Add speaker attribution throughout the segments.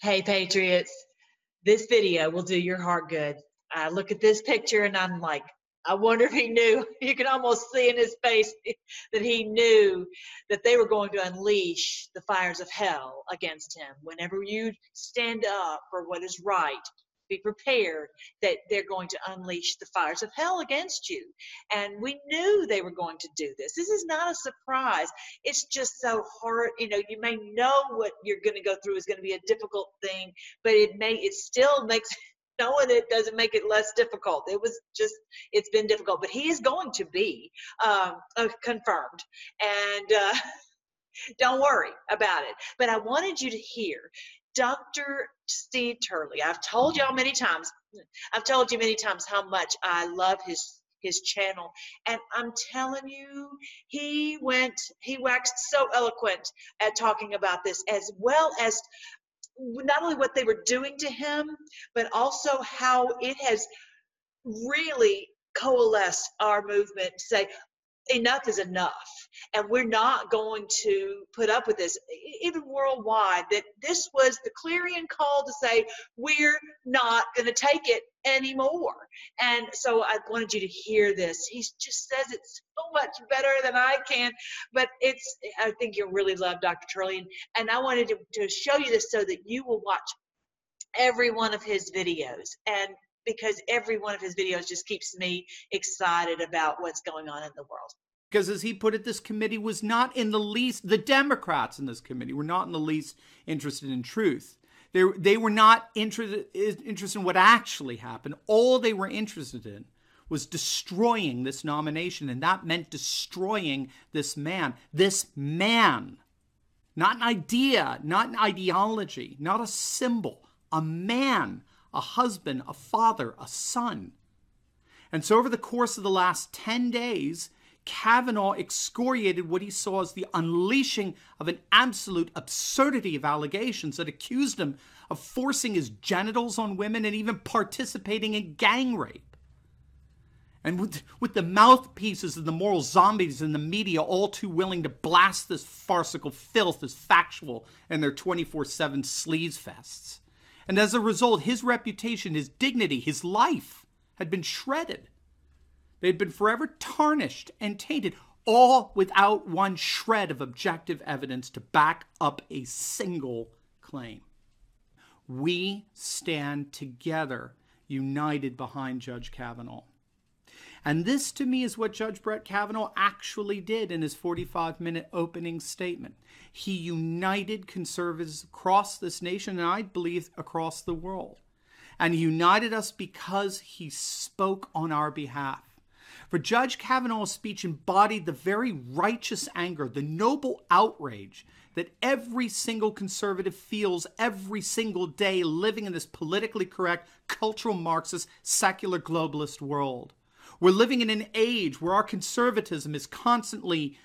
Speaker 1: Hey, Patriots, this video will do your heart good. I look at this picture and I'm like, I wonder if he knew. You can almost see in his face that he knew that they were going to unleash the fires of hell against him. Whenever you stand up for what is right, be prepared that they're going to unleash the fires of hell against you. And we knew they were going to do this. This is not a surprise. It's just so hard. You know, you may know what you're going to go through is going to be a difficult thing, but it may, it still makes, knowing it doesn't make it less difficult. It was just, it's been difficult, but he is going to be um, uh, confirmed. And, uh, don't worry about it. But I wanted you to hear Dr. Steve Turley. I've told y'all many times, I've told you many times how much I love his his channel. And I'm telling you, he went, he waxed so eloquent at talking about this, as well as not only what they were doing to him, but also how it has really coalesced our movement to say, enough is enough and we're not going to put up with this even worldwide that this was the clarion call to say we're not going to take it anymore. And so i wanted you to hear this. He just says it so much better than i can but it's i think you'll really love dr turley and i wanted to, to show you this so that you will watch every one of his videos and because every one of his videos just keeps me excited about what's going on in the world.
Speaker 2: Because as he put it, this committee was not in the least, the Democrats in this committee were not in the least interested in truth. They, they were not interested, interested in what actually happened. All they were interested in was destroying this nomination, and that meant destroying this man. This man, not an idea, not an ideology, not a symbol, a man a husband, a father, a son. And so, over the course of the last 10 days, Kavanaugh excoriated what he saw as the unleashing of an absolute absurdity of allegations that accused him of forcing his genitals on women and even participating in gang rape. And with, with the mouthpieces of the moral zombies in the media all too willing to blast this farcical filth as factual in their 24 7 sleaze fests. And as a result, his reputation, his dignity, his life had been shredded. They had been forever tarnished and tainted, all without one shred of objective evidence to back up a single claim. We stand together, united behind Judge Kavanaugh. And this, to me, is what Judge Brett Kavanaugh actually did in his 45 minute opening statement. He united conservatives across this nation, and I believe across the world. And he united us because he spoke on our behalf. For Judge Kavanaugh's speech embodied the very righteous anger, the noble outrage that every single conservative feels every single day living in this politically correct, cultural Marxist, secular globalist world. We're living in an age where our conservatism is constantly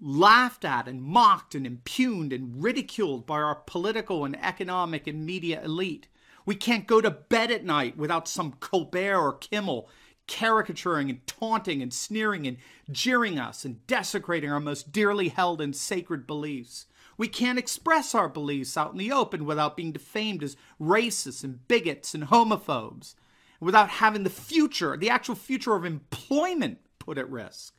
Speaker 2: laughed at and mocked and impugned and ridiculed by our political and economic and media elite. We can't go to bed at night without some Colbert or Kimmel caricaturing and taunting and sneering and jeering us and desecrating our most dearly held and sacred beliefs. We can't express our beliefs out in the open without being defamed as racists and bigots and homophobes without having the future, the actual future of employment put at risk.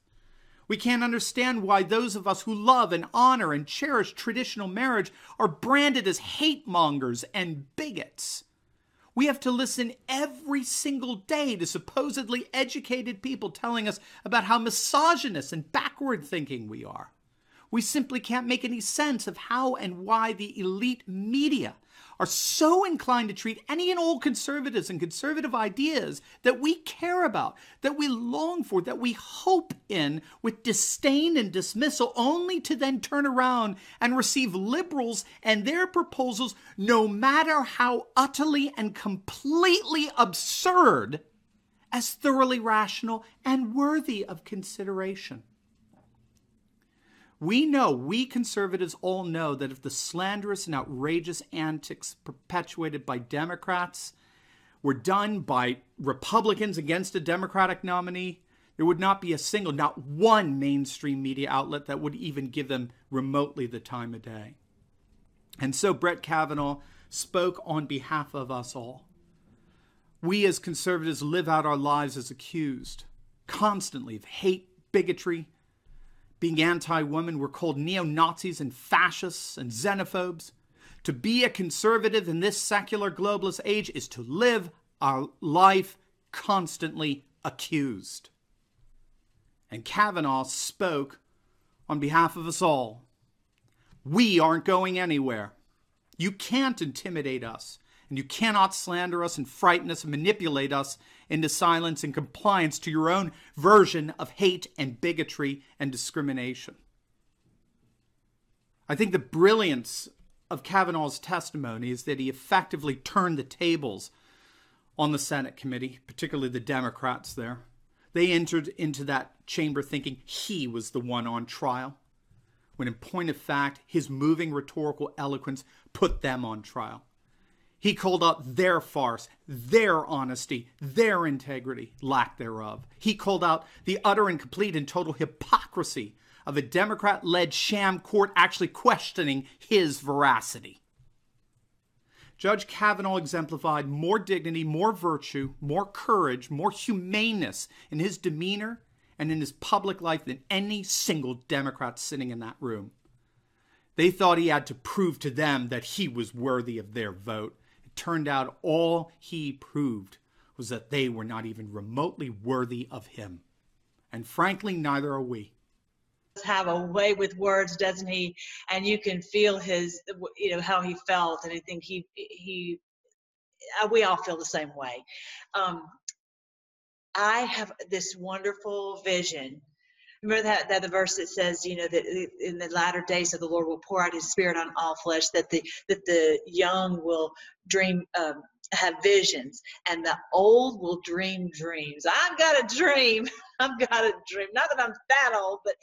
Speaker 2: We can't understand why those of us who love and honor and cherish traditional marriage are branded as hate mongers and bigots. We have to listen every single day to supposedly educated people telling us about how misogynist and backward thinking we are. We simply can't make any sense of how and why the elite media are so inclined to treat any and all conservatives and conservative ideas that we care about, that we long for, that we hope in with disdain and dismissal, only to then turn around and receive liberals and their proposals, no matter how utterly and completely absurd, as thoroughly rational and worthy of consideration. We know, we conservatives all know that if the slanderous and outrageous antics perpetuated by Democrats were done by Republicans against a Democratic nominee, there would not be a single, not one mainstream media outlet that would even give them remotely the time of day. And so Brett Kavanaugh spoke on behalf of us all. We as conservatives live out our lives as accused constantly of hate, bigotry, being anti woman. We're called neo Nazis and fascists and xenophobes. To be a conservative in this secular globalist age is to live our life constantly accused. And Kavanaugh spoke on behalf of us all. We aren't going anywhere. You can't intimidate us, and you cannot slander us and frighten us and manipulate us into silence and compliance to your own version of hate and bigotry and discrimination. I think the brilliance of Kavanaugh's testimony is that he effectively turned the tables on the Senate committee, particularly the Democrats there. They entered into that chamber thinking he was the one on trial, when in point of fact, his moving rhetorical eloquence put them on trial. He called out their farce, their honesty, their integrity, lack thereof. He called out the utter and complete and total hypocrisy of a Democrat led sham court actually questioning his veracity. Judge Kavanaugh exemplified more dignity, more virtue, more courage, more humaneness in his demeanor and in his public life than any single Democrat sitting in that room. They thought he had to prove to them that he was worthy of their vote. Turned out all he proved was that they were not even remotely worthy of him. And frankly, neither are we
Speaker 1: have a way with words, doesn't he? And you can feel his, you know, how he felt, and I think he he. Uh, we all feel the same way. Um, I have this wonderful vision. Remember that, that the verse that says, you know, that in the latter days of the Lord will pour out His Spirit on all flesh, that the that the young will dream um, have visions and the old will dream dreams. I've got a dream. I've got a dream. Not that I'm that old, but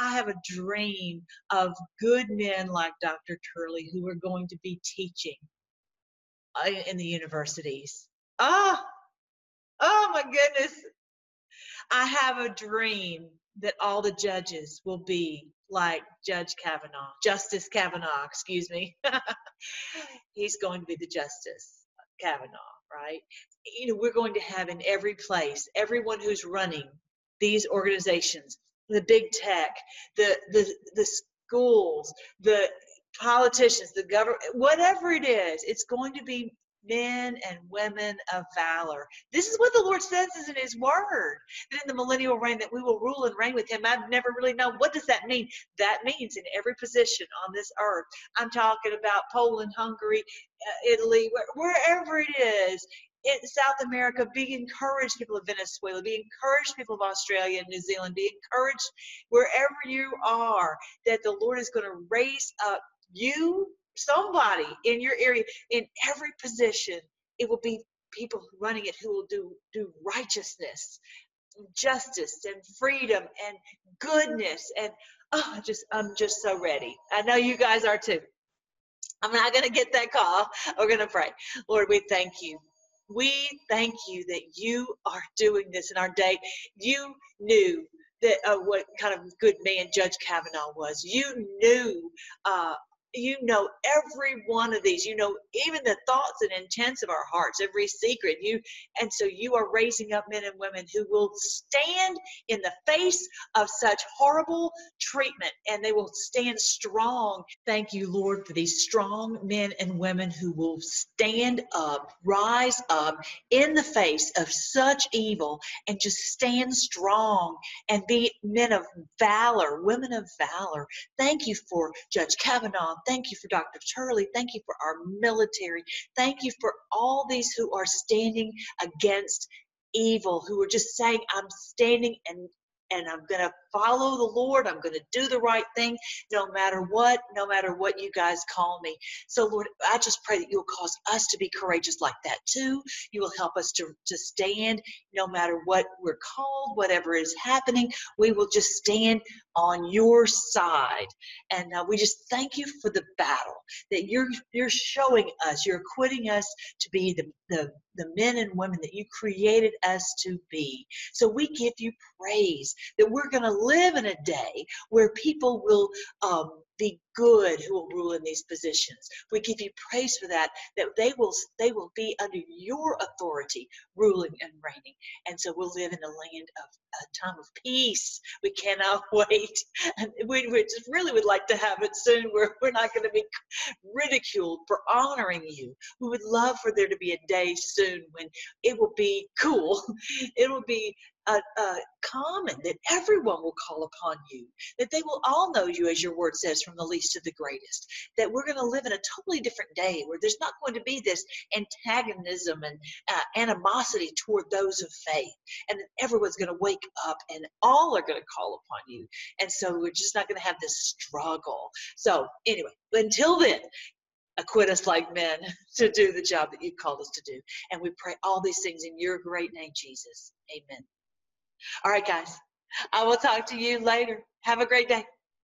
Speaker 1: I have a dream of good men like Dr. Turley who are going to be teaching uh, in the universities. Oh, oh my goodness. I have a dream that all the judges will be like Judge Kavanaugh, Justice Kavanaugh, excuse me. He's going to be the justice. Kavanaugh, right? You know, we're going to have in every place, everyone who's running these organizations, the big tech, the the the schools, the politicians, the government, whatever it is, it's going to be men and women of valor. This is what the Lord says is in his word. That in the millennial reign that we will rule and reign with him. I've never really known what does that mean? That means in every position on this earth. I'm talking about Poland, Hungary, uh, Italy, wherever it is, in South America, be encouraged, people of Venezuela, be encouraged, people of Australia and New Zealand, be encouraged wherever you are, that the Lord is going to raise up you somebody in your area in every position it will be people running it who will do do righteousness justice and freedom and goodness and oh just i'm just so ready. I know you guys are too. I'm not going to get that call. We're going to pray. Lord we thank you. We thank you that you are doing this in our day. You knew that uh, what kind of good man Judge Kavanaugh was. You knew uh, you know every one of these you know even the thoughts and intents of our hearts every secret you and so you are raising up men and women who will stand in the face of such horrible treatment and they will stand strong. Thank you lord for these strong men and women who will stand up rise up in the face of such evil and just stand strong and be men of valor women of valor. Thank you for judge kavanaugh Thank you for Dr. Turley. Thank you for our military. Thank you for all these who are standing against evil, who are just saying, I'm standing and and I'm going to follow the Lord. I'm going to do the right thing no matter what, no matter what you guys call me. So, Lord, I just pray that you'll cause us to be courageous like that too. You will help us to, to stand no matter what we're called, whatever is happening. We will just stand on your side. And uh, we just thank you for the battle that you're you're showing us. You're equipping us to be the, the, the men and women that you created us to be. So we give you praise that we're going to live in a day where people will um, be good who will rule in these positions. We give you praise for that, that they will they will be under your authority, ruling and reigning. And so we'll live in a land of a time of peace. We cannot wait. And we, we just really would like to have it soon where we're not going to be ridiculed for honoring you. We would love for there to be a day soon when it will be cool. It will be uh, uh, common that everyone will call upon you, that they will all know you, as your word says, from the least to the greatest. That we're going to live in a totally different day where there's not going to be this antagonism and uh, animosity toward those of faith, and everyone's going to wake up and all are going to call upon you. And so we're just not going to have this struggle. So, anyway, until then, acquit us like men to do the job that you called us to do. And we pray all these things in your great name, Jesus. Amen. All right, guys. I will talk to you later. Have a great day.